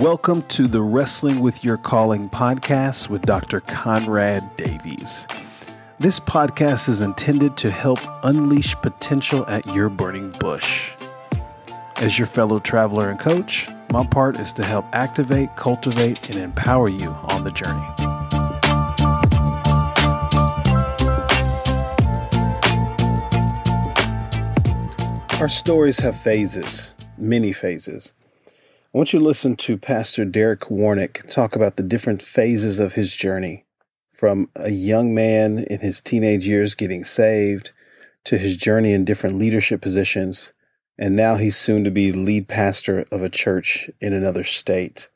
Welcome to the Wrestling with Your Calling podcast with Dr. Conrad Davies. This podcast is intended to help unleash potential at your burning bush. As your fellow traveler and coach, my part is to help activate, cultivate, and empower you on the journey. Our stories have phases, many phases. I want you to listen to Pastor Derek Warnick talk about the different phases of his journey from a young man in his teenage years getting saved to his journey in different leadership positions. And now he's soon to be lead pastor of a church in another state.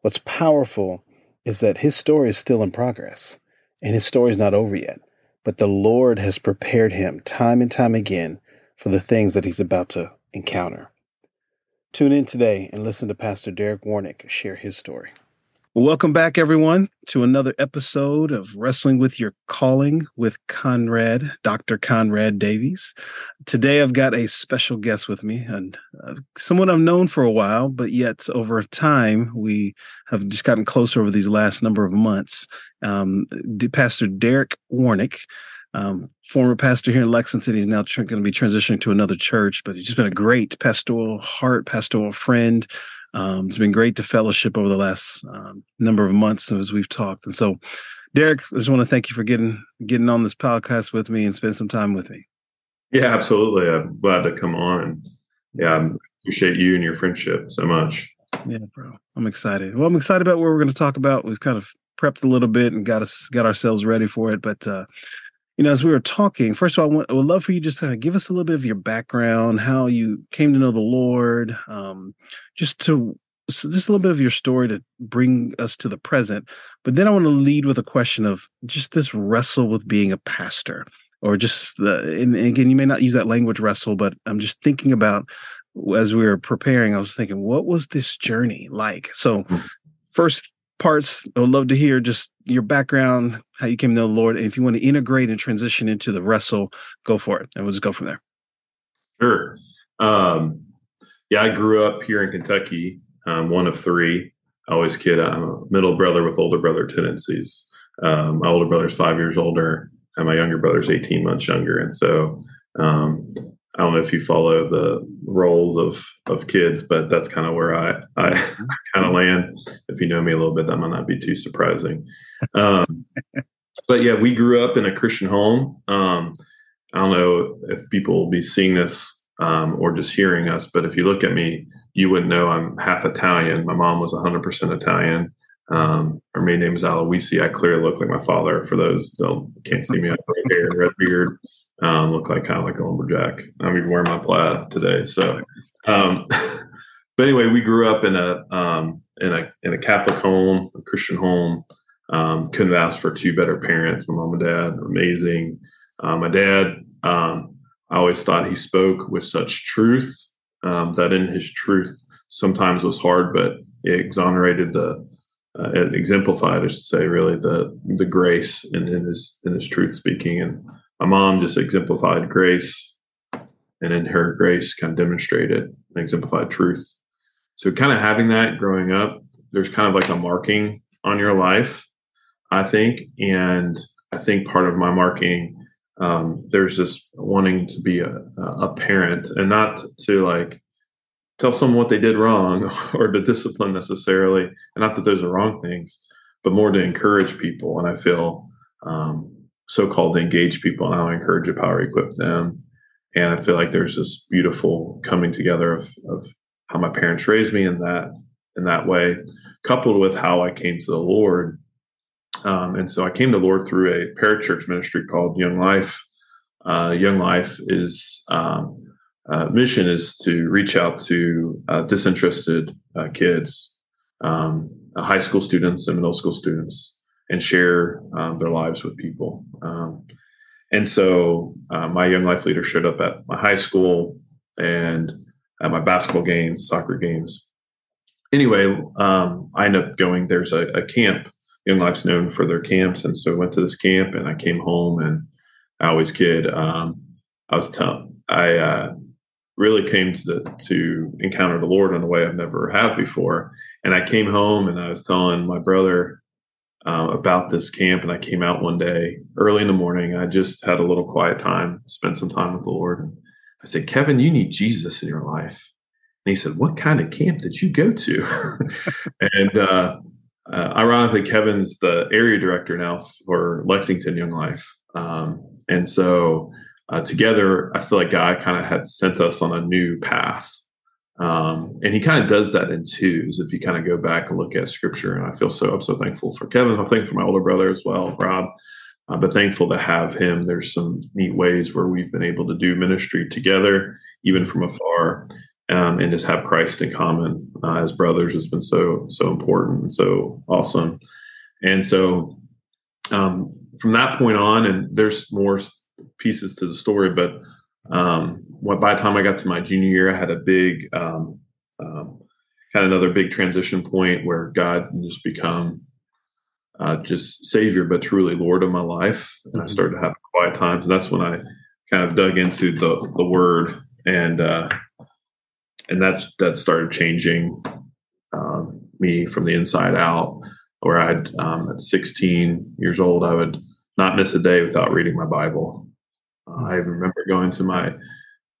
What's powerful is that his story is still in progress and his story is not over yet. But the Lord has prepared him time and time again for the things that he's about to encounter. Tune in today and listen to Pastor Derek Warnick share his story. Welcome back, everyone, to another episode of Wrestling with Your Calling with Conrad, Dr. Conrad Davies. Today, I've got a special guest with me, and uh, someone I've known for a while, but yet over time, we have just gotten closer over these last number of months. Um, Pastor Derek Warnick um, former pastor here in Lexington. He's now tr- going to be transitioning to another church, but he's just been a great pastoral heart, pastoral friend. Um, it's been great to fellowship over the last um, number of months as we've talked. And so, Derek, I just want to thank you for getting getting on this podcast with me and spend some time with me. Yeah, absolutely. I'm glad to come on, and yeah, I appreciate you and your friendship so much. Yeah, bro, I'm excited. Well, I'm excited about what we're going to talk about. We've kind of prepped a little bit and got us got ourselves ready for it, but uh, you know, as we were talking, first of all, I, want, I would love for you just to give us a little bit of your background, how you came to know the Lord, um, just to so just a little bit of your story to bring us to the present. But then I want to lead with a question of just this wrestle with being a pastor, or just the. And, and again, you may not use that language wrestle, but I'm just thinking about as we were preparing. I was thinking, what was this journey like? So, hmm. first parts, I would love to hear just your background, how you came to the Lord. And if you want to integrate and transition into the wrestle, go for it. And we'll just go from there. Sure. Um, yeah, I grew up here in Kentucky, um, one of three. I always kid, I'm a middle brother with older brother tendencies. Um, my older brother's five years older, and my younger brother's 18 months younger. And so um, I don't know if you follow the roles of of kids, but that's kind of where I I kind of land. If you know me a little bit, that might not be too surprising. Um, but yeah, we grew up in a Christian home. Um, I don't know if people will be seeing this um, or just hearing us, but if you look at me, you wouldn't know I'm half Italian. My mom was 100% Italian. Um, her maiden name is Aloisi. I clearly look like my father. For those that can't see me, I have hair and red beard um, look like kind of like a lumberjack. I'm even wearing my plaid today. So, um, but anyway, we grew up in a um, in a in a Catholic home, a Christian home. Um, couldn't ask for two better parents. My mom and dad, amazing. Uh, my dad, um, I always thought he spoke with such truth um, that in his truth sometimes was hard, but it exonerated the uh, it exemplified, I should say, really the the grace in, in his in his truth speaking and my mom just exemplified grace and in her grace kind of demonstrated and exemplified truth. So kind of having that growing up there's kind of like a marking on your life i think. And i think part of my marking um, there's this wanting to be a, a parent and not to like tell someone what they did wrong or to discipline necessarily. And not that those are wrong things but more to encourage people. And i feel um, so called to engage people and how I encourage it, power equip them. And I feel like there's this beautiful coming together of, of how my parents raised me in that in that way, coupled with how I came to the Lord. Um, and so I came to the Lord through a parachurch ministry called Young Life. Uh, Young Life is um, uh, mission is to reach out to uh, disinterested uh, kids, um, high school students and middle school students, and share um, their lives with people. Um, and so uh, my young life leader showed up at my high school and at my basketball games, soccer games. Anyway, um, I ended up going. There's a, a, camp. Young Life's known for their camps, and so I went to this camp. And I came home, and I always kid. Um, I was telling I uh, really came to the, to encounter the Lord in a way I've never have before. And I came home and I was telling my brother uh, about this camp, and I came out one day early in the morning. I just had a little quiet time, spent some time with the Lord. And I said, Kevin, you need Jesus in your life. And he said, What kind of camp did you go to? and uh, uh, ironically, Kevin's the area director now for Lexington Young Life. Um, and so uh, together, I feel like God kind of had sent us on a new path. Um, and he kind of does that in twos if you kind of go back and look at scripture. And I feel so, I'm so thankful for Kevin. I'm thankful for my older brother as well, Rob, uh, but thankful to have him. There's some neat ways where we've been able to do ministry together, even from afar. Um, and just have Christ in common uh, as brothers has been so so important and so awesome. And so um, from that point on, and there's more pieces to the story, but um, by the time I got to my junior year, I had a big, um, um, kind of another big transition point where God just become uh, just Savior, but truly Lord of my life. And mm-hmm. I started to have quiet times, and that's when I kind of dug into the the Word, and uh, and that's that started changing um, me from the inside out. Where I'd um, at 16 years old, I would not miss a day without reading my Bible. Uh, I remember going to my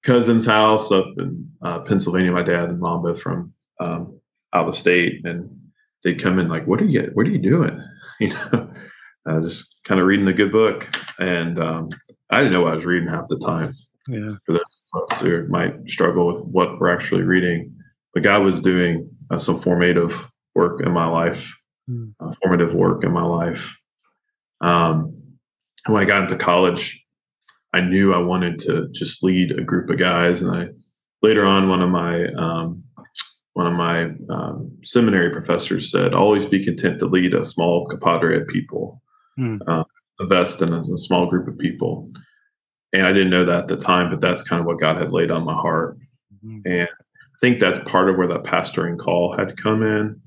cousin's house up in uh, Pennsylvania. My dad and mom both from um, out of the state, and they'd come in like, "What are you? What are you doing?" You know, uh, just kind of reading a good book, and um, I didn't know what I was reading half the time. Yeah, for those of us who might struggle with what we're actually reading, but God was doing uh, some formative work in my life, mm. formative work in my life. Um, when I got into college, I knew I wanted to just lead a group of guys, and I later on one of my um, one of my um, seminary professors said, "Always be content to lead a small compadre of people, mm. uh, invest in a, a small group of people." And I didn't know that at the time, but that's kind of what God had laid on my heart, mm-hmm. and I think that's part of where that pastoring call had come in.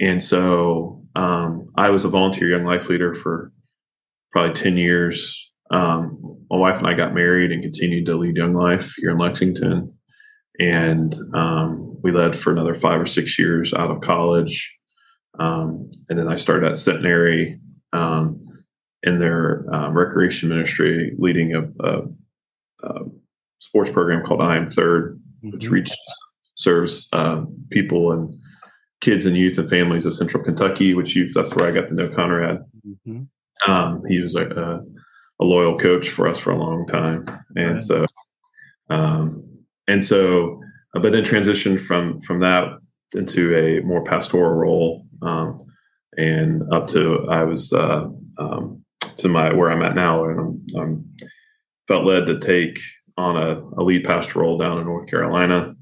And so um, I was a volunteer young life leader for probably 10 years um, my wife and I got married and continued to lead Young Life here in Lexington. And um, we led for another five or six years out of college. Um, and then I started at Centenary um, in their um, recreation ministry, leading a, a, a, sports program called I Am 3rd mm-hmm. which reaches, serves uh, people and kids and youth and families of Central Kentucky, which youth, that's where I got to know Conrad. Mm-hmm. Um, he was a, a a loyal coach for us for a long time, and right. so, um, and so, uh, but then transitioned from from that into a more pastoral role, um, and up to I was uh, um, to my where I'm at now, and I'm, I'm felt led to take on a, a lead pastor role down in North Carolina,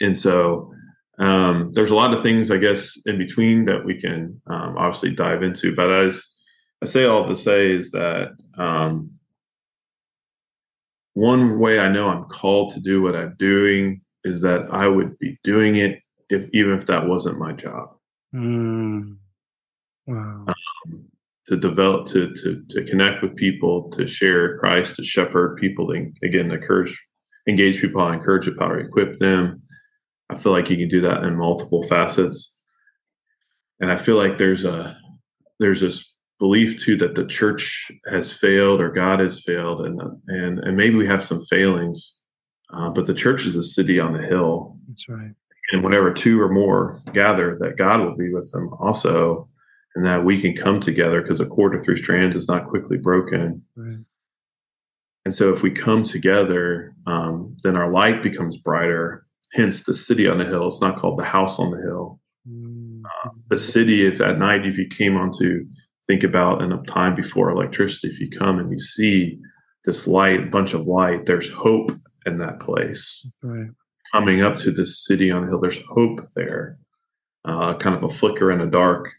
and so. Um, there's a lot of things, I guess, in between that we can um, obviously dive into. But as I say all to say is that um, one way I know I'm called to do what I'm doing is that I would be doing it if even if that wasn't my job. Mm. Wow. Um, to develop, to to to connect with people, to share Christ, to shepherd people, to again encourage, engage people, I encourage to equip them. I feel like you can do that in multiple facets, and I feel like there's a there's this belief too that the church has failed or God has failed, and and and maybe we have some failings, uh, but the church is a city on the hill. That's right. And whenever two or more gather, that God will be with them also, and that we can come together because a cord of three strands is not quickly broken. Right. And so, if we come together, um, then our light becomes brighter. Hence, the city on the hill. It's not called the house on the hill. Mm-hmm. Uh, the city, if at night, if you came onto think about in a time before electricity, if you come and you see this light, bunch of light, there's hope in that place. Right. Coming up to this city on the hill, there's hope there. Uh, kind of a flicker in the dark,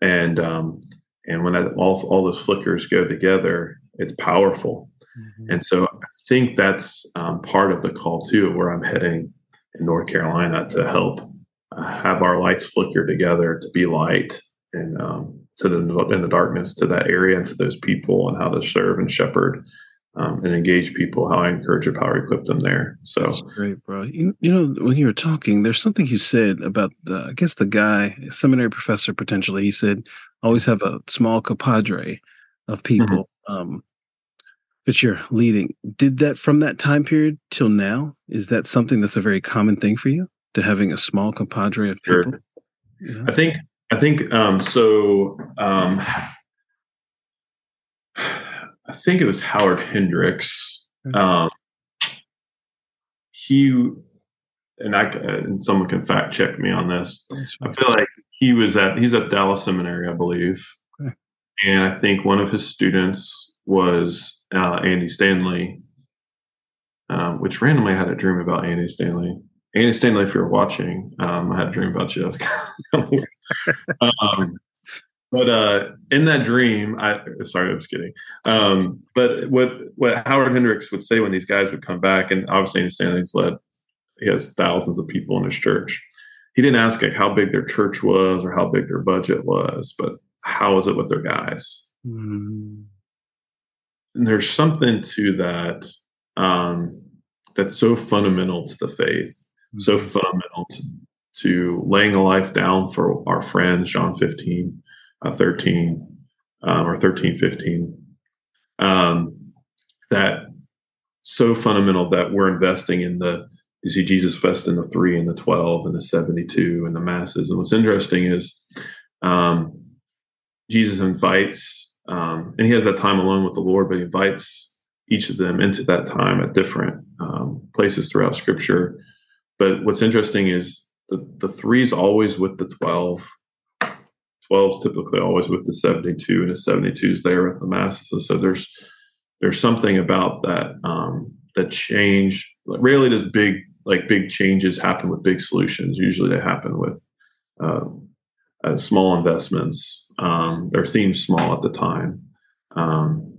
and um, and when that, all all those flickers go together, it's powerful. Mm-hmm. And so I think that's um, part of the call too, where I'm heading in North Carolina to help uh, have our lights flicker together to be light and um, to the in the darkness to that area and to those people and how to serve and shepherd um, and engage people, how I encourage and power equip them there. So That's great, bro. You, you know, when you were talking, there's something you said about the, I guess the guy, seminary professor potentially. He said, always have a small compadre of mm-hmm. people mm-hmm. um, that you're leading. Did that from that time period till now? Is that something that's a very common thing for you to having a small compadre of people? Sure. Yeah. I think, I think um, so. Um, I think it was Howard Hendricks. Um, he and I and someone can fact check me on this. I feel like he was at he's at Dallas Seminary, I believe, okay. and I think one of his students was uh, Andy Stanley, um, which randomly I had a dream about Andy Stanley. Andy Stanley, if you're watching, um, I had a dream about you. um, but uh, in that dream, I sorry, I was kidding. Um, but what what Howard Hendricks would say when these guys would come back, and obviously in Stanley's led, he has thousands of people in his church. He didn't ask like how big their church was or how big their budget was, but how is it with their guys? Mm-hmm. And there's something to that um, that's so fundamental to the faith, mm-hmm. so fundamental to, to laying a life down for our friends. John 15 uh, 13 um, or 13, 15. Um, that so fundamental that we're investing in the you see Jesus Fest in the three and the 12 and the 72 and the masses. And what's interesting is um, Jesus invites, um, and he has that time alone with the Lord, but he invites each of them into that time at different um, places throughout scripture. But what's interesting is the, the three is always with the 12 12 typically always with the 72 and the 72 is there at the masses. So there's there's something about that um that change rarely does big like big changes happen with big solutions. Usually they happen with uh, uh, small investments. Um they're seem small at the time. Um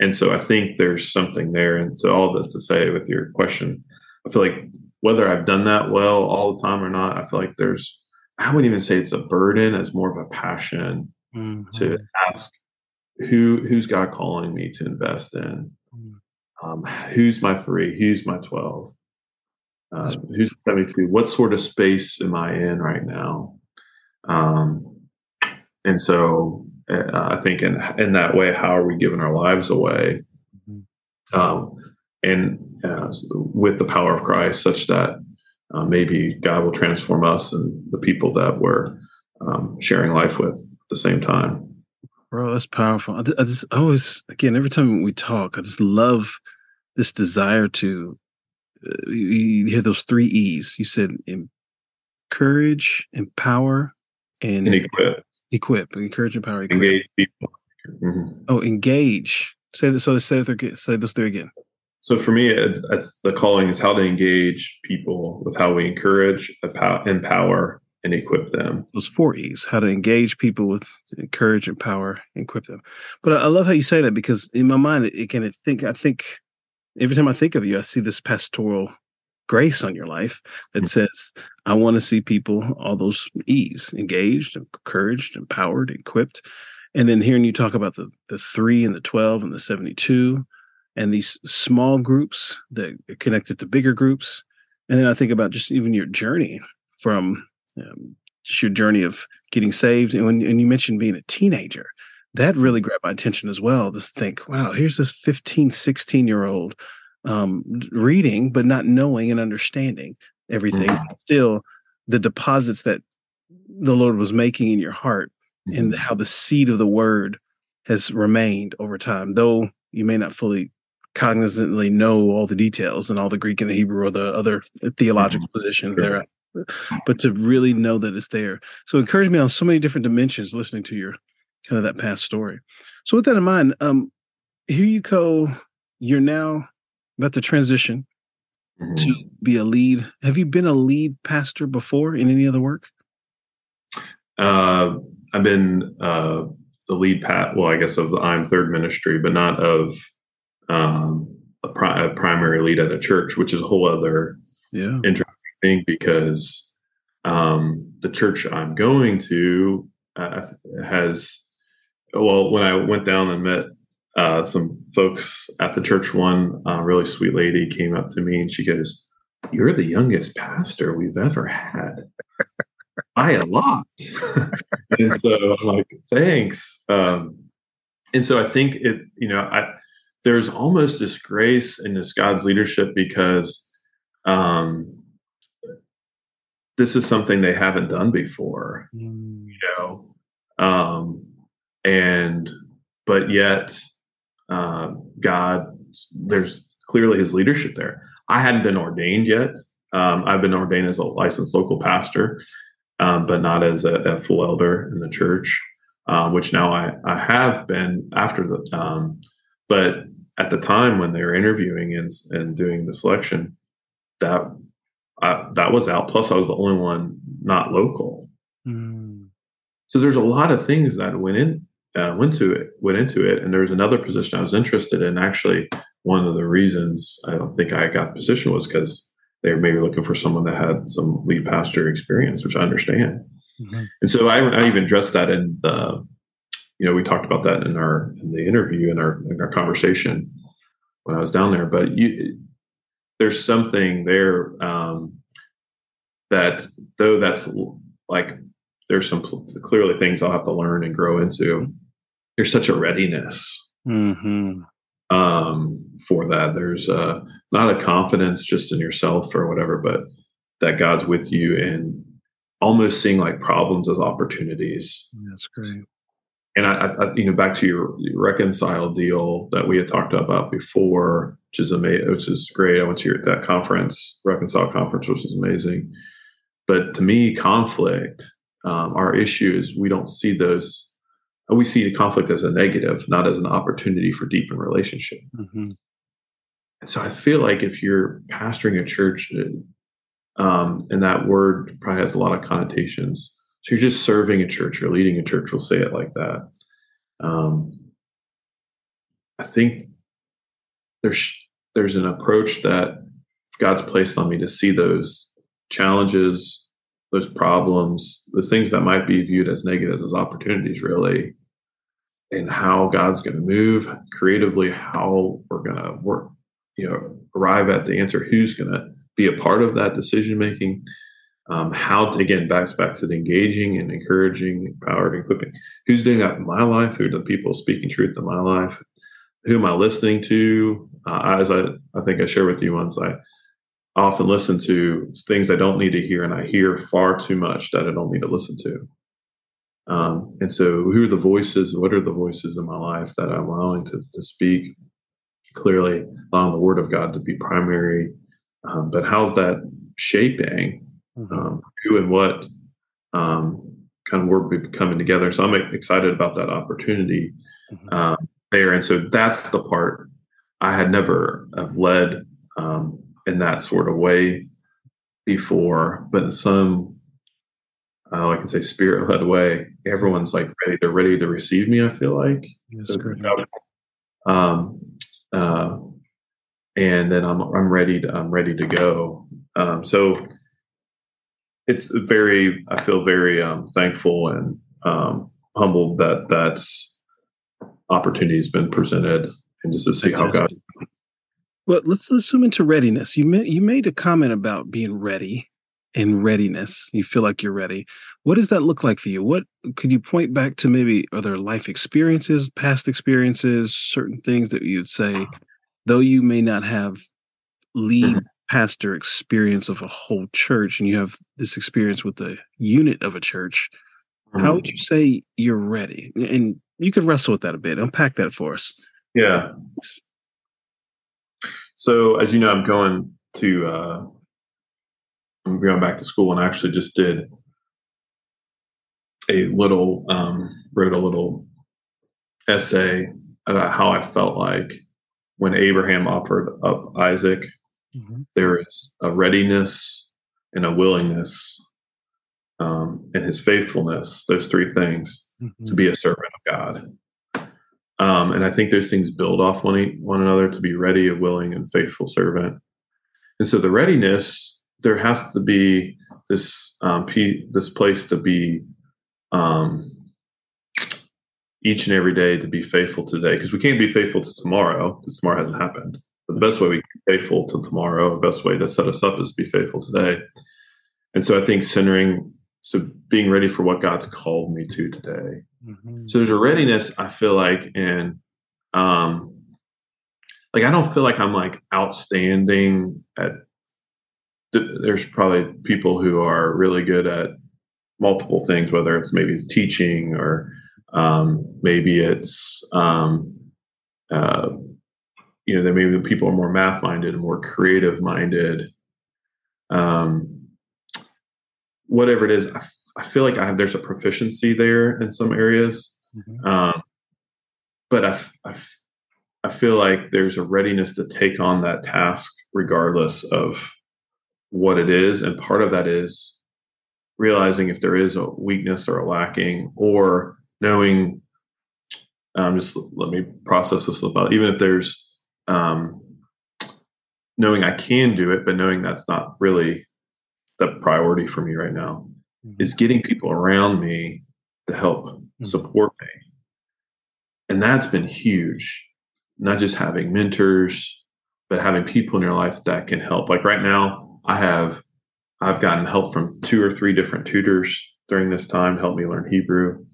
and so i think there's something there. And so all that to say with your question i feel like whether i've done that well all the time or not i feel like there's I wouldn't even say it's a burden as more of a passion mm-hmm. to ask who who's God calling me to invest in? Mm. Um, who's my three? Who's my twelve? Uh, who's seventy two? What sort of space am I in right now? Um, and so uh, I think in in that way, how are we giving our lives away? Mm-hmm. Um, and uh, with the power of Christ, such that uh, maybe God will transform us and the people that we're um, sharing life with at the same time. Bro, that's powerful. I, I just I always, again, every time we talk, I just love this desire to. Uh, you, you hear those three E's. You said encourage, empower, and, and equip. Equip, encourage, empower, equip. engage people. Mm-hmm. Oh, engage. Say this. So say this. Say this three again. So for me, it's, it's the calling is how to engage people with how we encourage, empower, and equip them. Those four E's: how to engage people with encourage, empower, equip them. But I love how you say that because in my mind, it, can think. I think every time I think of you, I see this pastoral grace on your life that mm-hmm. says, "I want to see people all those E's: engaged, encouraged, empowered, equipped." And then hearing you talk about the the three and the twelve and the seventy two and these small groups that connected to bigger groups. And then I think about just even your journey from um, just your journey of getting saved. And when and you mentioned being a teenager, that really grabbed my attention as well. Just think, wow, here's this 15, 16 year old um, reading, but not knowing and understanding everything. Mm-hmm. Still, the deposits that the Lord was making in your heart mm-hmm. and how the seed of the word has remained over time, though you may not fully cognizantly know all the details and all the Greek and the Hebrew or the other theological mm-hmm. positions sure. there, but to really know that it's there. So it encouraged me on so many different dimensions listening to your kind of that past story. So with that in mind, um, here you go. You're now about to transition mm-hmm. to be a lead. Have you been a lead pastor before in any other work? Uh, I've been uh, the lead pat. Well, I guess of the I'm Third Ministry, but not of um, a, pri- a, primary lead at a church, which is a whole other yeah. interesting thing because um, the church I'm going to uh, has well when I went down and met uh, some folks at the church, one uh, really sweet lady came up to me and she goes, You're the youngest pastor we've ever had by a lot. and so I'm like, Thanks. Um, and so I think it, you know, I, there's almost this grace in this God's leadership because um, this is something they haven't done before, mm. you know, um, and but yet uh, God, there's clearly His leadership there. I hadn't been ordained yet. Um, I've been ordained as a licensed local pastor, um, but not as a, a, full elder in the church, uh, which now I, I have been after the. Um, but at the time when they were interviewing and, and doing the selection, that I, that was out. Plus, I was the only one not local. Mm. So there's a lot of things that went in uh, went to it went into it, and there was another position I was interested in. Actually, one of the reasons I don't think I got the position was because they were maybe looking for someone that had some lead pastor experience, which I understand. Mm-hmm. And so I, I even addressed that in the, you know, we talked about that in our in the interview in our in our conversation when I was down there. But you, there's something there um, that though that's like there's some clearly things I'll have to learn and grow into. There's such a readiness mm-hmm. um, for that. There's uh, not a confidence just in yourself or whatever, but that God's with you and almost seeing like problems as opportunities. That's great and I, I, you know, back to your reconcile deal that we had talked about before, which is amazing, which is great. I went to your, that conference, reconcile conference, which is amazing. But to me, conflict, um, our issue is we don't see those. We see the conflict as a negative, not as an opportunity for deepen relationship. Mm-hmm. And so I feel like if you're pastoring a church, um, and that word probably has a lot of connotations so you're just serving a church, you're leading a church, we'll say it like that. Um, I think there's there's an approach that God's placed on me to see those challenges, those problems, those things that might be viewed as negatives as opportunities, really, and how God's going to move creatively, how we're going to work, you know, arrive at the answer, who's going to be a part of that decision making um, how to, again backs back to the engaging and encouraging, empowered, equipping. Who's doing that in my life? Who are the people speaking truth in my life? Who am I listening to? Uh, as I, I think I shared with you once, I often listen to things I don't need to hear, and I hear far too much that I don't need to listen to. Um, and so, who are the voices? What are the voices in my life that I'm allowing to, to speak? Clearly, allowing the Word of God to be primary. Um, but how's that shaping mm-hmm. um, who and what um, kind of work be coming together. So I'm excited about that opportunity mm-hmm. um, there. And so that's the part I had never have led um, in that sort of way before, but in some, uh, I say, spirit led way, everyone's like ready. They're ready to receive me. I feel like. Yes, um, uh, and then I'm I'm ready to I'm ready to go. Um, so it's very i feel very um, thankful and um, humbled that that's opportunity has been presented and just to see how god well let's zoom into readiness. You made you made a comment about being ready and readiness. You feel like you're ready. What does that look like for you? What could you point back to maybe other life experiences past experiences certain things that you'd say though you may not have lead mm-hmm pastor experience of a whole church and you have this experience with the unit of a church, mm-hmm. how would you say you're ready? And you could wrestle with that a bit. Unpack that for us. Yeah. So as you know, I'm going to uh I'm going back to school and I actually just did a little um wrote a little essay about how I felt like when Abraham offered up Isaac Mm-hmm. There is a readiness and a willingness um, and his faithfulness, those three things, mm-hmm. to be a servant of God. Um, and I think those things build off one, one another to be ready, a willing, and faithful servant. And so the readiness, there has to be this um, p- this place to be um, each and every day to be faithful today because we can't be faithful to tomorrow because tomorrow hasn't happened. The best way we can be faithful to tomorrow, the best way to set us up is be faithful today. And so I think centering, so being ready for what God's called me to today. Mm-hmm. So there's a readiness I feel like, and um, like I don't feel like I'm like outstanding at. There's probably people who are really good at multiple things, whether it's maybe teaching or um, maybe it's um, uh, you know, that maybe the people are more math minded and more creative minded. Um, whatever it is, I, f- I feel like I have there's a proficiency there in some areas, mm-hmm. um, but I, f- I, f- I feel like there's a readiness to take on that task regardless of what it is, and part of that is realizing if there is a weakness or a lacking, or knowing. Um, just let me process this about even if there's um, knowing I can do it, but knowing that's not really the priority for me right now mm-hmm. is getting people around me to help mm-hmm. support me. And that's been huge. Not just having mentors, but having people in your life that can help. Like right now, I have I've gotten help from two or three different tutors during this time to help me learn Hebrew.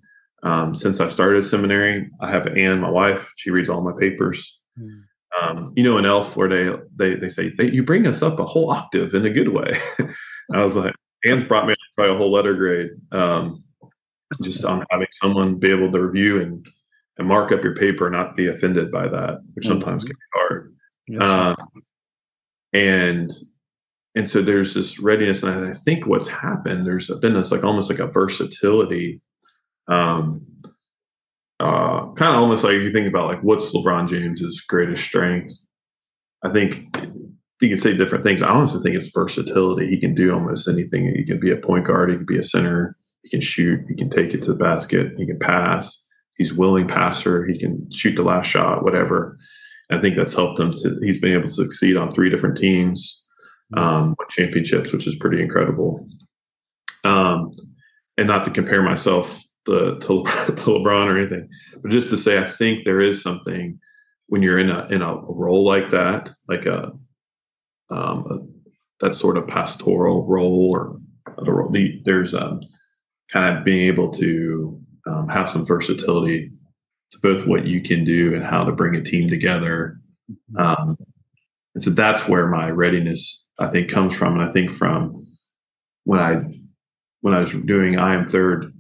Um, since I started seminary, I have Anne, my wife. She reads all my papers. Mm um, you know, in Elf where they they they say they, you bring us up a whole octave in a good way. I was like, Anne's brought me probably a whole letter grade um, just on having someone be able to review and and mark up your paper and not be offended by that, which mm-hmm. sometimes can be hard. Yes. Um, and and so there's this readiness, and I think what's happened there's been this like almost like a versatility. Um, uh, kind of almost like if you think about like what's LeBron James's greatest strength. I think you can say different things. I honestly think it's versatility. He can do almost anything. He can be a point guard. He can be a center. He can shoot. He can take it to the basket. He can pass. He's willing passer. He can shoot the last shot. Whatever. I think that's helped him to. He's been able to succeed on three different teams, um, championships, which is pretty incredible. Um, and not to compare myself to, to, to LeBron or anything, but just to say, I think there is something when you're in a in a role like that, like a, um, a that sort of pastoral role or the role, the, there's um, kind of being able to um, have some versatility to both what you can do and how to bring a team together. Mm-hmm. Um, and so that's where my readiness, I think, comes from. And I think from when I when I was doing I am third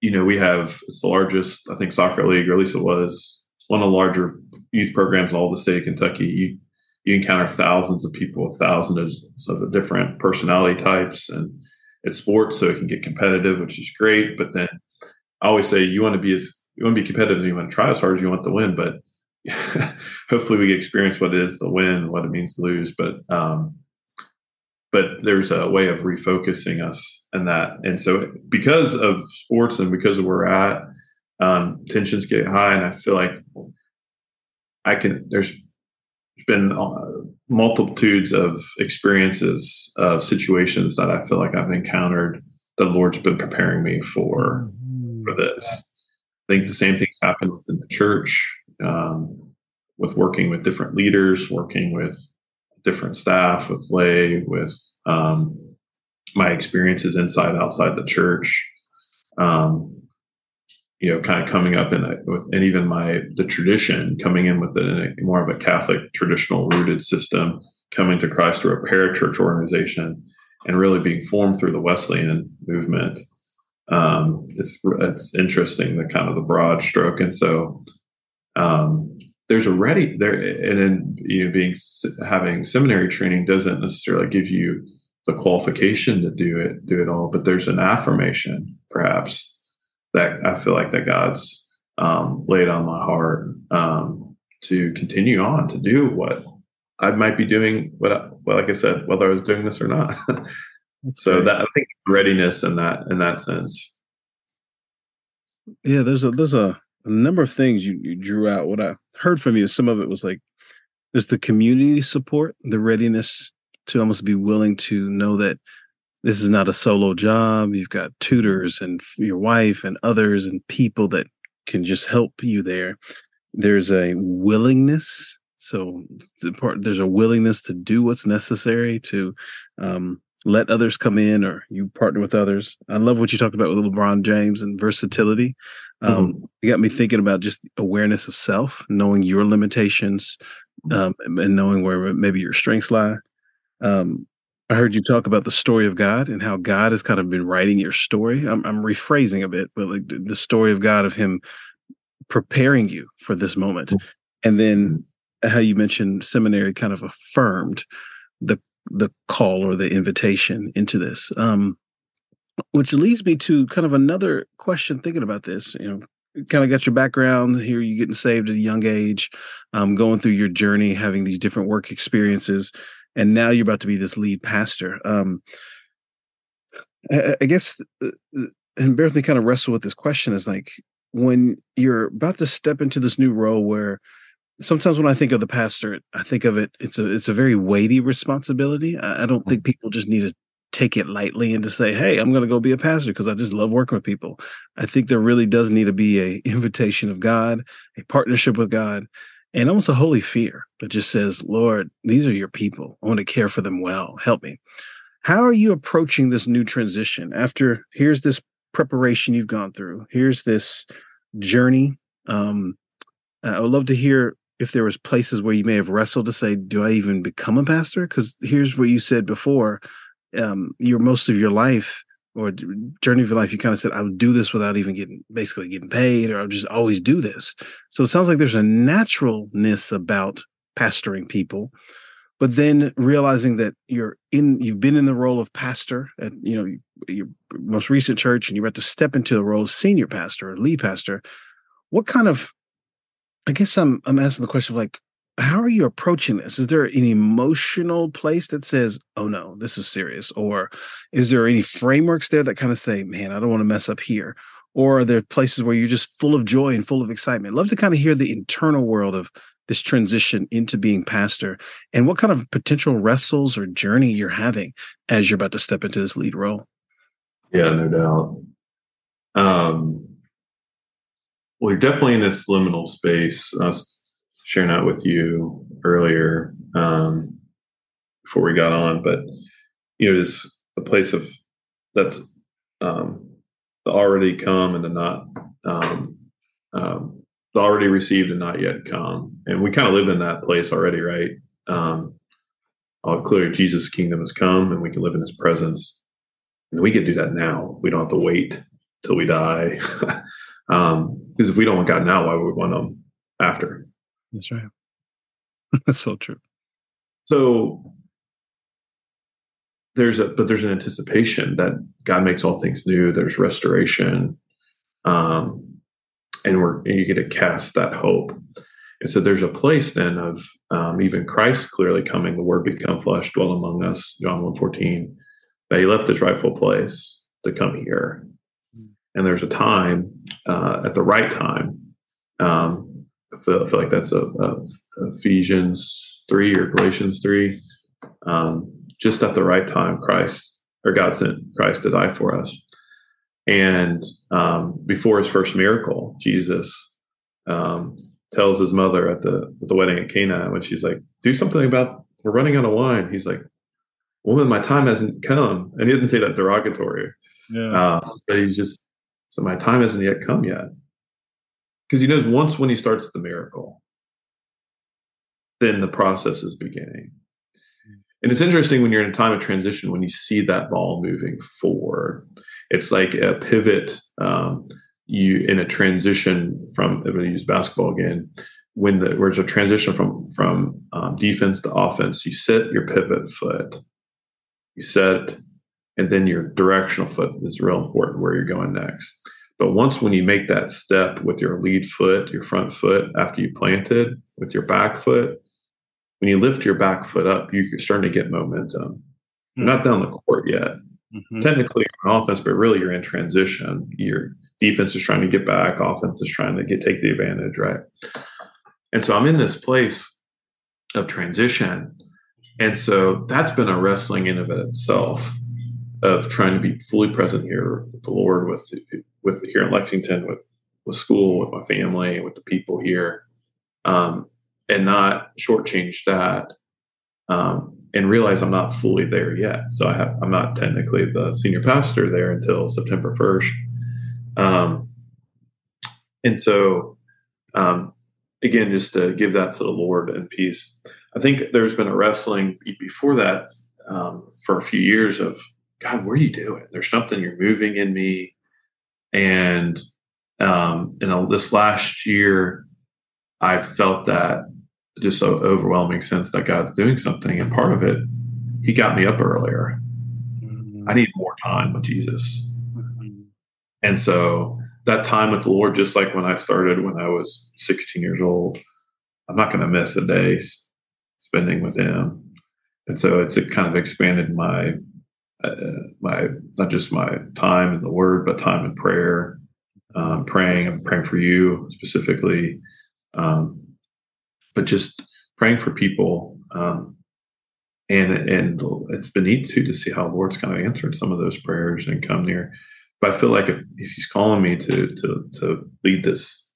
you know, we have it's the largest, I think, soccer league, or at least it was one of the larger youth programs in all the state of Kentucky. You you encounter thousands of people thousands of different personality types, and it's sports, so it can get competitive, which is great. But then I always say you want to be as you want to be competitive, you want to try as hard as you want to win, but hopefully we experience what it is to win, what it means to lose. But um, but there's a way of refocusing us and that. And so because of sports and because of where we're at um, tensions get high and i feel like i can there's been uh, multitudes of experiences of situations that i feel like i've encountered the lord's been preparing me for for this. I think the same things happen within the church um, with working with different leaders working with different staff, with lay, with um, my experiences inside outside the church. Um, you know, kind of coming up in with, and even my the tradition coming in with a, more of a Catholic traditional rooted system, coming to Christ through a parachurch organization, and really being formed through the Wesleyan movement. Um, it's it's interesting the kind of the broad stroke, and so um, there's a ready there and then you know being having seminary training doesn't necessarily give you the qualification to do it do it all but there's an affirmation perhaps that i feel like that god's um, laid on my heart um, to continue on to do what i might be doing what I, well like i said whether i was doing this or not so great. that i think readiness in that in that sense yeah there's a there's a a number of things you, you drew out. What I heard from you, some of it was like there's the community support, the readiness to almost be willing to know that this is not a solo job. You've got tutors and your wife and others and people that can just help you there. There's a willingness. So there's a willingness to do what's necessary to um, let others come in or you partner with others. I love what you talked about with LeBron James and versatility. Um, mm-hmm. You got me thinking about just awareness of self, knowing your limitations, um, and knowing where maybe your strengths lie. Um, I heard you talk about the story of God and how God has kind of been writing your story. I'm, I'm rephrasing a bit, but like the story of God of Him preparing you for this moment, mm-hmm. and then how you mentioned seminary kind of affirmed the the call or the invitation into this. Um, which leads me to kind of another question thinking about this. You know, kind of got your background here, you getting saved at a young age, um, going through your journey, having these different work experiences, and now you're about to be this lead pastor. Um, I, I guess, uh, uh, and bear with me kind of wrestle with this question is like when you're about to step into this new role where sometimes when I think of the pastor, I think of it. It's a it's a very weighty responsibility. I, I don't think mm-hmm. people just need to take it lightly and to say, "Hey, I'm going to go be a pastor because I just love working with people." I think there really does need to be a invitation of God, a partnership with God, and almost a holy fear that just says, "Lord, these are your people. I want to care for them well. Help me." How are you approaching this new transition after here's this preparation you've gone through, here's this journey? Um, I would love to hear if there was places where you may have wrestled to say, do I even become a pastor? Because here's what you said before. Um, your most of your life or journey of your life, you kind of said, I would do this without even getting basically getting paid, or I'll just always do this. So it sounds like there's a naturalness about pastoring people. But then realizing that you're in, you've been in the role of pastor at, you know, your most recent church, and you're about to step into the role of senior pastor or lead pastor. What kind of I guess I'm I'm asking the question of like, how are you approaching this? Is there an emotional place that says, "Oh no, this is serious," or is there any frameworks there that kind of say, "Man, I don't want to mess up here," or are there places where you're just full of joy and full of excitement? Love to kind of hear the internal world of this transition into being pastor and what kind of potential wrestles or journey you're having as you're about to step into this lead role. Yeah, no doubt. Um, well, you're definitely in this liminal space. Was sharing that with you earlier um, before we got on, but you know, a place of that's um, the already come and the not um, um, the already received and not yet come, and we kind of live in that place already, right? Um, all clear, Jesus' kingdom has come, and we can live in His presence, and we can do that now. We don't have to wait till we die. Um, because if we don't want God now, why would we want Him after? That's right. That's so true. So there's a but there's an anticipation that God makes all things new. There's restoration, um, and we're and you get to cast that hope. And so there's a place then of um, even Christ clearly coming, the Word become flesh, dwell among us, John 1.14, that he left his rightful place to come here and there's a time uh, at the right time. Um, I, feel, I feel like that's a, a Ephesians three or Galatians three. Um, just at the right time, Christ or God sent Christ to die for us. And um, before his first miracle, Jesus um, tells his mother at the at the wedding at Cana when she's like, "Do something about we're running out of wine." He's like, "Woman, my time hasn't come," and he didn't say that derogatory. Yeah. Uh, but he's just so my time hasn't yet come yet. Because he knows once when he starts the miracle, then the process is beginning. And it's interesting when you're in a time of transition, when you see that ball moving forward, it's like a pivot. Um, you in a transition from, going to use basketball again, when the, where's a transition from from um, defense to offense, you set your pivot foot, you set and then your directional foot is real important where you're going next. But once when you make that step with your lead foot, your front foot after you planted with your back foot, when you lift your back foot up, you're starting to get momentum. You're not down the court yet. Mm-hmm. Technically on offense, but really you're in transition. Your defense is trying to get back, offense is trying to get take the advantage, right? And so I'm in this place of transition. And so that's been a wrestling in of itself of trying to be fully present here with the Lord, with with here in Lexington, with with school, with my family, with the people here, um, and not shortchange that, um, and realize I'm not fully there yet. So I have I'm not technically the senior pastor there until September first, um, and so um, again, just to give that to the Lord and peace. I think there's been a wrestling before that um, for a few years of God, what are you doing? There's something you're moving in me, and um, you know, this last year, I felt that just so overwhelming sense that God's doing something, and part of it, He got me up earlier. Mm-hmm. I need more time with Jesus, mm-hmm. and so that time with the Lord, just like when I started when I was 16 years old, I'm not going to miss a day spending with Him. And so it's it kind of expanded my uh, my not just my time in the Word, but time in prayer, um, praying. I'm praying for you specifically, um, but just praying for people. Um, and and it's been neat too to see how the Lord's kind of answered some of those prayers and come near. But I feel like if, if He's calling me to to to lead this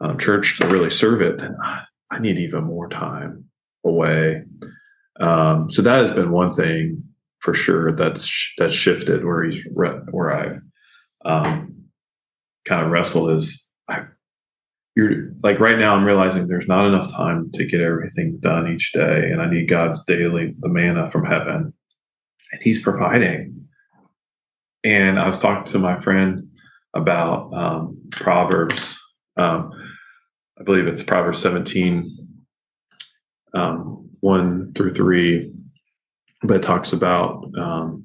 um, church to really serve it, then I, I need even more time away. Um, so that has been one thing for sure that's that's shifted where he's where I've um, kind of wrestled is I, you're like right now I'm realizing there's not enough time to get everything done each day, and I need God's daily the manna from heaven, and He's providing. And I was talking to my friend about um, Proverbs. Um, I believe it's Proverbs 17, um, 1 through 3 but it talks about um,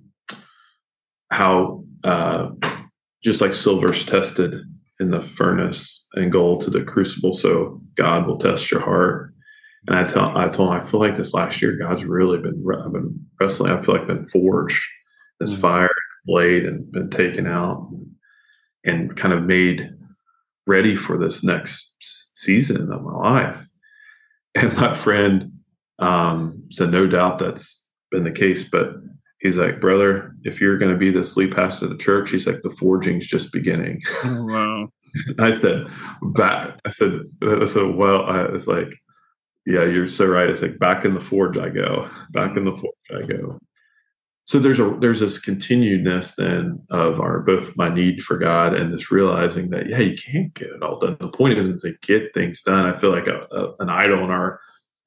how uh, just like silver's tested in the furnace and gold to the crucible, so God will test your heart. And I tell I told him I feel like this last year God's really been I've been wrestling. I feel like I've been forged this mm-hmm. fire blade and been taken out and kind of made ready for this next season of my life. And my friend um, said, "No doubt that's been the case, but he's like, brother, if you're going to be the sleep pastor of the church, he's like, the forging's just beginning. Oh, wow. I said, back. I said, I said, well, I, it's like, yeah, you're so right. It's like back in the forge I go, back in the forge I go. So there's a there's this continuedness then of our both my need for God and this realizing that yeah you can't get it all done. The point isn't to get things done. I feel like a, a, an idol in our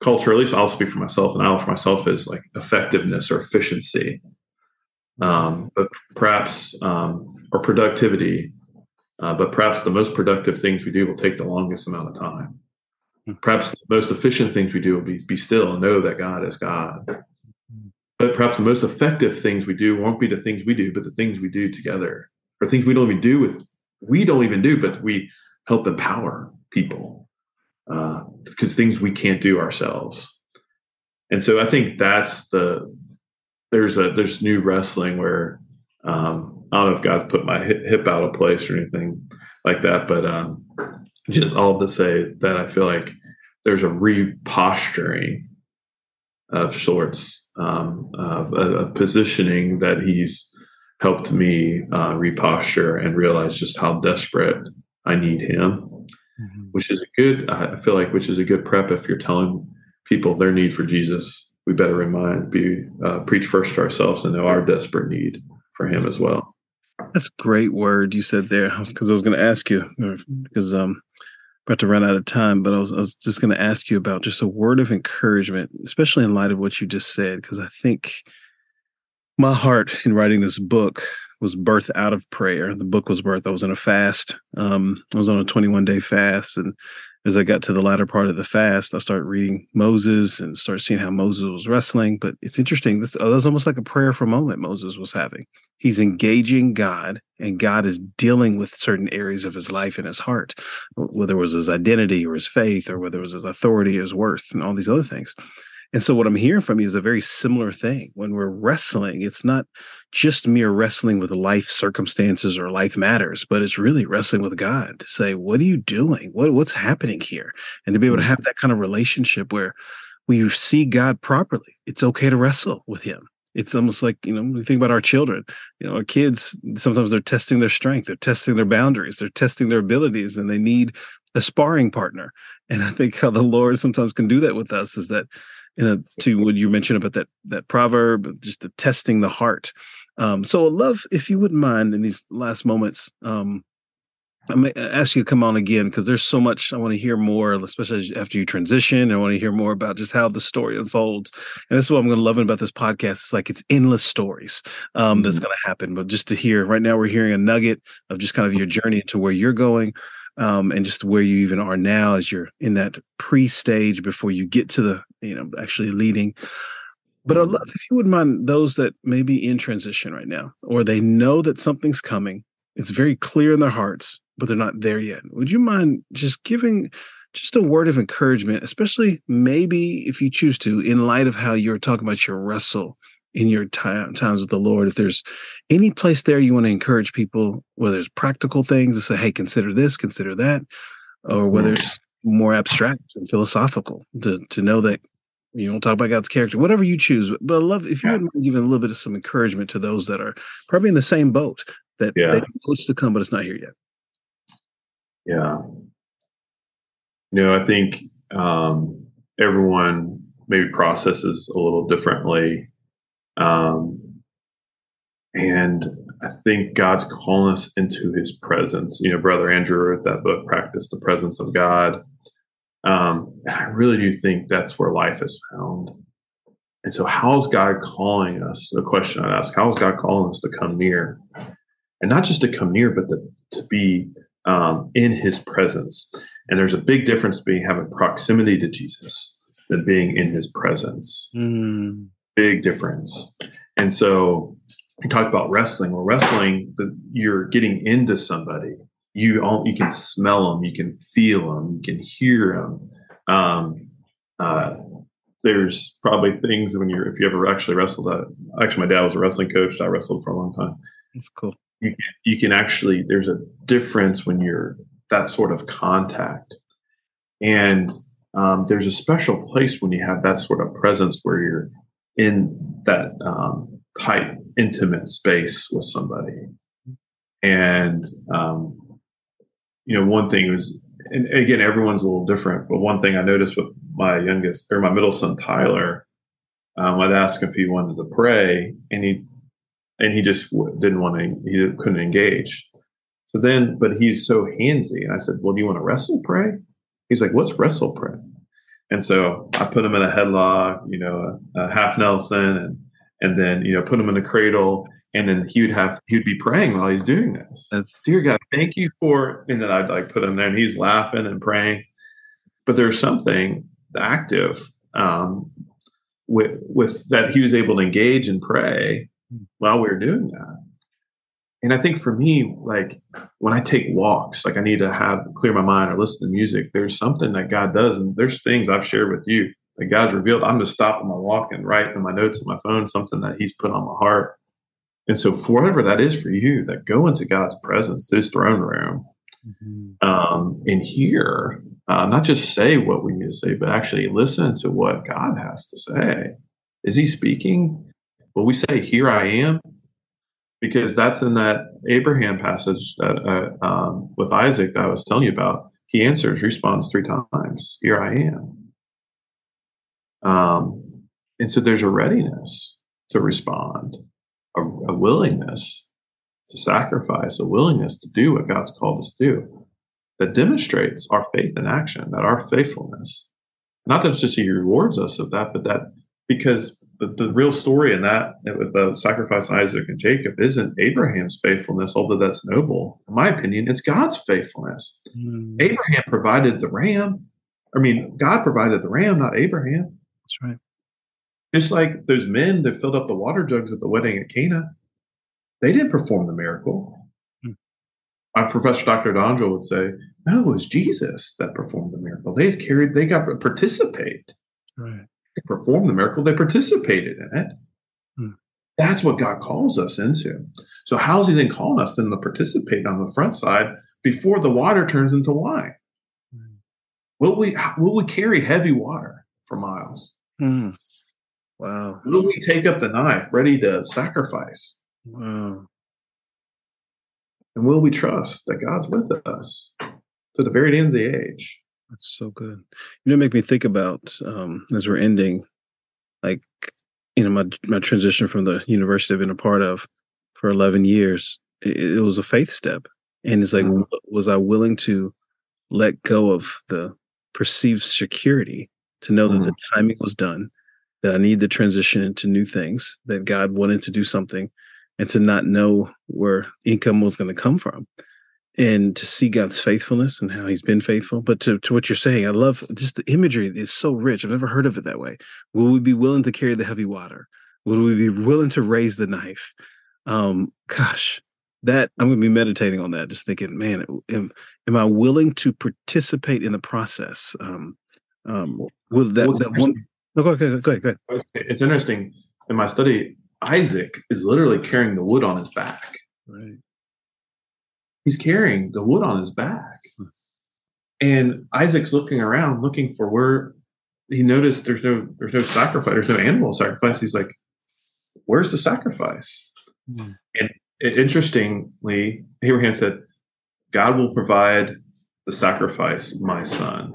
culture, at least I'll speak for myself, and I'll for myself is like effectiveness or efficiency, um, but perhaps um, or productivity. Uh, but perhaps the most productive things we do will take the longest amount of time. Hmm. Perhaps the most efficient things we do will be be still and know that God is God. But perhaps the most effective things we do won't be the things we do, but the things we do together, or things we don't even do with we don't even do, but we help empower people because uh, things we can't do ourselves. And so I think that's the there's a there's new wrestling where um, I don't know if God's put my hip out of place or anything like that, but um, just all to say that I feel like there's a reposturing of sorts, um, of a, a, positioning that He's helped me uh, reposture and realize just how desperate I need Him mm-hmm. which is a good, I feel like, which is a good prep if you're telling people their need for Jesus. We better remind, be uh, preach first to ourselves and know our desperate need for Him as well. That's a great word you said there, because I was going to ask you because um about to run out of time, but I was, I was just going to ask you about just a word of encouragement, especially in light of what you just said, because I think my heart in writing this book was birthed out of prayer. The book was birthed. I was in a fast. Um, I was on a 21 day fast. And as I got to the latter part of the fast, I started reading Moses and started seeing how Moses was wrestling. But it's interesting. That's, that was almost like a prayer for a moment Moses was having. He's engaging God, and God is dealing with certain areas of his life and his heart, whether it was his identity or his faith, or whether it was his authority, his worth, and all these other things. And so what I'm hearing from you is a very similar thing. When we're wrestling, it's not just mere wrestling with life circumstances or life matters, but it's really wrestling with God to say, what are you doing? What what's happening here? And to be able to mm-hmm. have that kind of relationship where we see God properly. It's okay to wrestle with him. it's almost like you know we think about our children you know our kids sometimes they're testing their strength they're testing their boundaries they're testing their abilities and they need a sparring partner and i think how the lord sometimes can do that with us is that you know to what you mentioned about that that proverb just the testing the heart um so love if you wouldn't mind in these last moments um I may ask you to come on again because there's so much I want to hear more, especially after you transition. I want to hear more about just how the story unfolds. And this is what I'm going to love about this podcast. It's like it's endless stories um, mm-hmm. that's going to happen. But just to hear right now, we're hearing a nugget of just kind of your journey into where you're going um, and just where you even are now as you're in that pre stage before you get to the, you know, actually leading. But I'd love if you wouldn't mind those that may be in transition right now, or they know that something's coming. It's very clear in their hearts but they're not there yet. Would you mind just giving just a word of encouragement, especially maybe if you choose to, in light of how you're talking about your wrestle in your time, times with the Lord? If there's any place there you want to encourage people, whether it's practical things to say, hey, consider this, consider that, or whether it's more abstract and philosophical to, to know that you know, talk about God's character, whatever you choose. But I love if you yeah. would give a little bit of some encouragement to those that are probably in the same boat that yeah. they know to come, but it's not here yet. Yeah. You know, I think um, everyone maybe processes a little differently. Um, and I think God's calling us into his presence. You know, Brother Andrew wrote that book, Practice the Presence of God. Um, and I really do think that's where life is found. And so, how's God calling us? The question I ask: How is God calling us to come near, and not just to come near, but to, to be um, in his presence. And there's a big difference being having proximity to Jesus than being in his presence. Mm. Big difference. And so you talk about wrestling. Well, wrestling, the, you're getting into somebody. You all, you can smell them, you can feel them, you can hear them. Um, uh, there's probably things when you're if you ever actually wrestled. Uh, actually, my dad was a wrestling coach. I wrestled for a long time. That's cool you can, you can actually there's a difference when you're that sort of contact and um, there's a special place when you have that sort of presence where you're in that um, tight intimate space with somebody. And um, you know one thing was and again everyone's a little different but one thing i noticed with my youngest or my middle son tyler um, i'd ask if he wanted to pray and he and he just didn't want to he couldn't engage. So then but he's so handsy and i said well do you want to wrestle pray? He's like what's wrestle pray and so i put him in a headlock you know a, a half nelson and and then you know put him in a cradle. And then he would have he would be praying while he's doing this. That's, dear god thank you for and then i'd like put him there and he's laughing and praying. But there's something active um, with with that he was able to engage and pray while we were doing that. And I think for me, like when I take walks, like I need to have clear my mind or listen to music. There's something that God does, and there's things I've shared with you that God's revealed. I'm just stopping my walk and writing my notes on my phone, something that He's put on my heart. And so, for whatever that is for you, that go into God's presence, His throne room, mm-hmm. um, and hear, uh, not just say what we need to say, but actually listen to what God has to say. Is He speaking? Will we say, Here I am? Because that's in that Abraham passage that uh, um, with Isaac I was telling you about. He answers, responds three times, Here I am. Um, and so there's a readiness to respond, a, a willingness to sacrifice, a willingness to do what God's called us to do that demonstrates our faith in action, that our faithfulness, not that it's just He rewards us of that, but that because the, the real story in that with the sacrifice of Isaac and Jacob isn't Abraham's faithfulness, although that's noble. In my opinion, it's God's faithfulness. Mm. Abraham provided the ram. I mean, God provided the ram, not Abraham. That's right. Just like those men that filled up the water jugs at the wedding at Cana, they didn't perform the miracle. Mm. My professor, Dr. Dondra, would say, no, it was Jesus that performed the miracle. They carried, they got to participate. Right perform the miracle, they participated in it. Hmm. That's what God calls us into. So, how's He then calling us then to participate on the front side before the water turns into wine? Hmm. Will we will we carry heavy water for miles? Hmm. Wow. Will we take up the knife ready to sacrifice? Wow. And will we trust that God's with us to the very end of the age? That's so good. You know, it make me think about um, as we're ending, like you know, my my transition from the university I've been a part of for eleven years. It, it was a faith step, and it's like, mm-hmm. was I willing to let go of the perceived security to know mm-hmm. that the mm-hmm. timing was done, that I need to transition into new things, that God wanted to do something, and to not know where income was going to come from and to see God's faithfulness and how he's been faithful. But to, to what you're saying, I love just the imagery is so rich. I've never heard of it that way. Will we be willing to carry the heavy water? Will we be willing to raise the knife? Um, gosh, that I'm going to be meditating on that, just thinking, man, am, am I willing to participate in the process? Um, um, will that, well, that one? No, go ahead, go ahead, go ahead. It's interesting. In my study, Isaac is literally carrying the wood on his back. Right. He's carrying the wood on his back. Hmm. And Isaac's looking around, looking for where he noticed there's no there's no sacrifice, there's no animal sacrifice. He's like, Where's the sacrifice? Mm. And interestingly, Abraham said, God will provide the sacrifice, my son.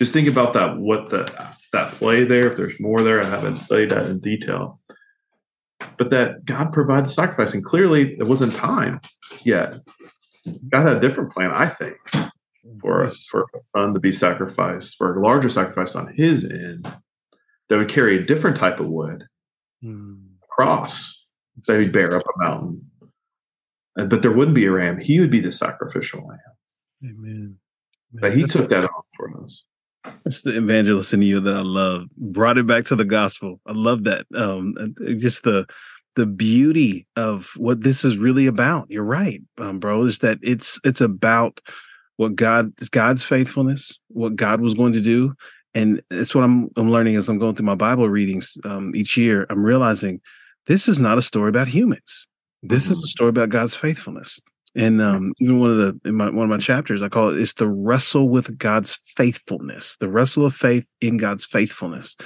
Just think about that, what the that play there, if there's more there, I haven't studied that in detail but that God provided the sacrifice. And clearly, it wasn't time yet. God had a different plan, I think, for us, for a son to be sacrificed, for a larger sacrifice on his end that would carry a different type of wood, mm. cross, so he'd bear up a mountain. But there wouldn't be a ram. He would be the sacrificial lamb. Amen. But he took that on for us. That's the evangelist in you that I love. Brought it back to the gospel. I love that. Um, just the the beauty of what this is really about. You're right, um, bro. Is that it's it's about what God God's faithfulness, what God was going to do, and it's what I'm I'm learning as I'm going through my Bible readings um, each year. I'm realizing this is not a story about humans. This mm-hmm. is a story about God's faithfulness. And um, even one of the in my, one of my chapters, I call it it's the wrestle with God's faithfulness, the wrestle of faith in God's faithfulness,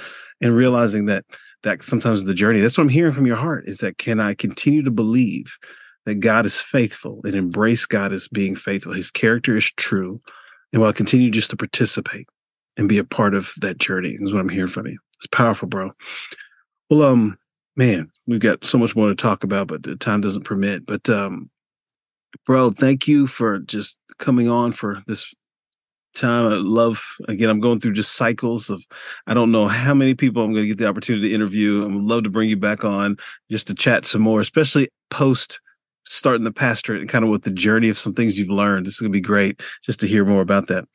and realizing that that sometimes the journey. That's what I'm hearing from your heart is that can I continue to believe that God is faithful and embrace God as being faithful? His character is true, and will I continue just to participate and be a part of that journey? Is what I'm hearing from you. It's powerful, bro. Well, um, man, we've got so much more to talk about, but the time doesn't permit. But um, bro thank you for just coming on for this time. I love again i'm going through just cycles of i don't know how many people i'm going to get the opportunity to interview. I would love to bring you back on just to chat some more especially post starting the pastorate and kind of with the journey of some things you've learned. This is going to be great just to hear more about that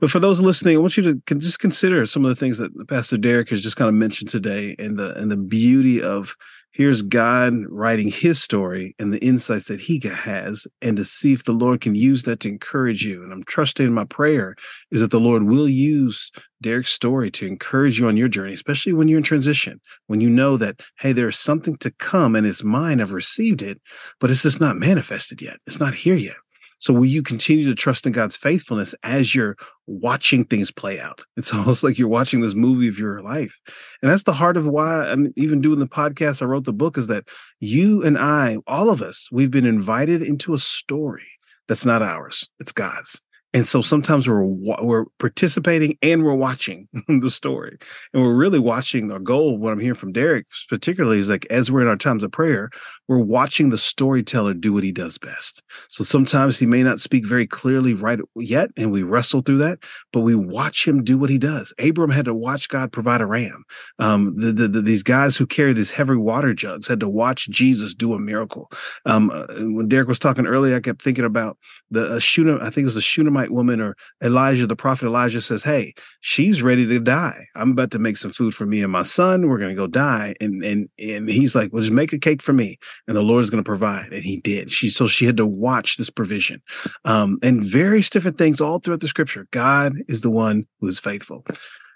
but for those listening, I want you to just consider some of the things that Pastor Derek has just kind of mentioned today, and the and the beauty of here's God writing his story and the insights that he has, and to see if the Lord can use that to encourage you. And I'm trusting my prayer is that the Lord will use Derek's story to encourage you on your journey, especially when you're in transition, when you know that, hey, there's something to come and it's mine, I've received it, but it's just not manifested yet. It's not here yet. So will you continue to trust in God's faithfulness as you're watching things play out? It's almost like you're watching this movie of your life. And that's the heart of why I'm even doing the podcast. I wrote the book is that you and I, all of us, we've been invited into a story that's not ours. It's God's. And so sometimes we're we're participating and we're watching the story, and we're really watching. Our goal, what I'm hearing from Derek, particularly, is like as we're in our times of prayer, we're watching the storyteller do what he does best. So sometimes he may not speak very clearly right yet, and we wrestle through that, but we watch him do what he does. Abram had to watch God provide a ram. Um, the, the, the, these guys who carry these heavy water jugs had to watch Jesus do a miracle. Um, uh, when Derek was talking earlier, I kept thinking about the uh, I think it was the Shunammite woman or Elijah, the prophet Elijah says, Hey, she's ready to die. I'm about to make some food for me and my son. We're gonna go die. And and and he's like, Well, just make a cake for me, and the Lord is gonna provide. And he did. She so she had to watch this provision. Um, and various different things all throughout the scripture. God is the one who is faithful.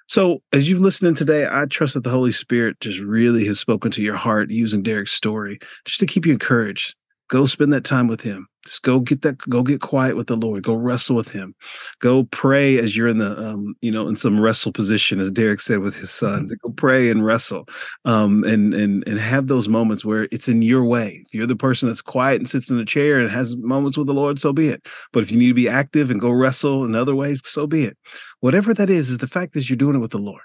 So, as you've listened today, I trust that the Holy Spirit just really has spoken to your heart using Derek's story just to keep you encouraged. Go spend that time with him Just go get that. Go get quiet with the Lord. Go wrestle with Him. Go pray as you're in the, um, you know, in some wrestle position, as Derek said with his son. Mm-hmm. Go pray and wrestle, um, and and and have those moments where it's in your way. If you're the person that's quiet and sits in a chair and has moments with the Lord, so be it. But if you need to be active and go wrestle in other ways, so be it. Whatever that is, is the fact is you're doing it with the Lord.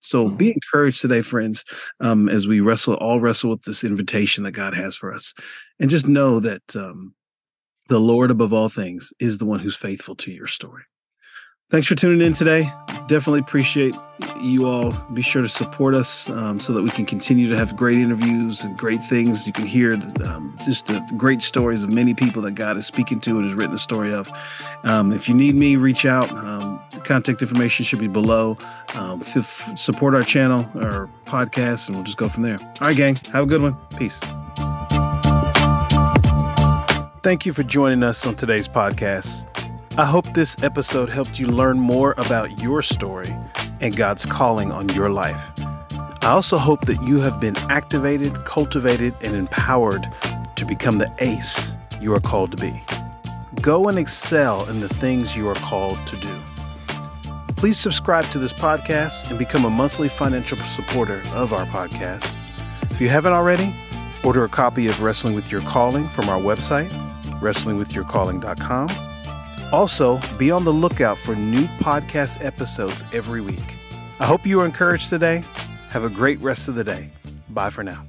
So be mm-hmm. encouraged today, friends, um, as we wrestle, all wrestle with this invitation that God has for us. And just know that um, the Lord, above all things, is the one who's faithful to your story. Thanks for tuning in today. Definitely appreciate you all. Be sure to support us um, so that we can continue to have great interviews and great things. You can hear um, just the great stories of many people that God is speaking to and has written a story of. Um, if you need me, reach out. Um, contact information should be below. Um, f- support our channel, our podcast, and we'll just go from there. All right, gang. Have a good one. Peace. Thank you for joining us on today's podcast. I hope this episode helped you learn more about your story and God's calling on your life. I also hope that you have been activated, cultivated, and empowered to become the ace you are called to be. Go and excel in the things you are called to do. Please subscribe to this podcast and become a monthly financial supporter of our podcast. If you haven't already, order a copy of Wrestling with Your Calling from our website, wrestlingwithyourcalling.com also, be on the lookout for new podcast episodes every week. I hope you are encouraged today. Have a great rest of the day. Bye for now.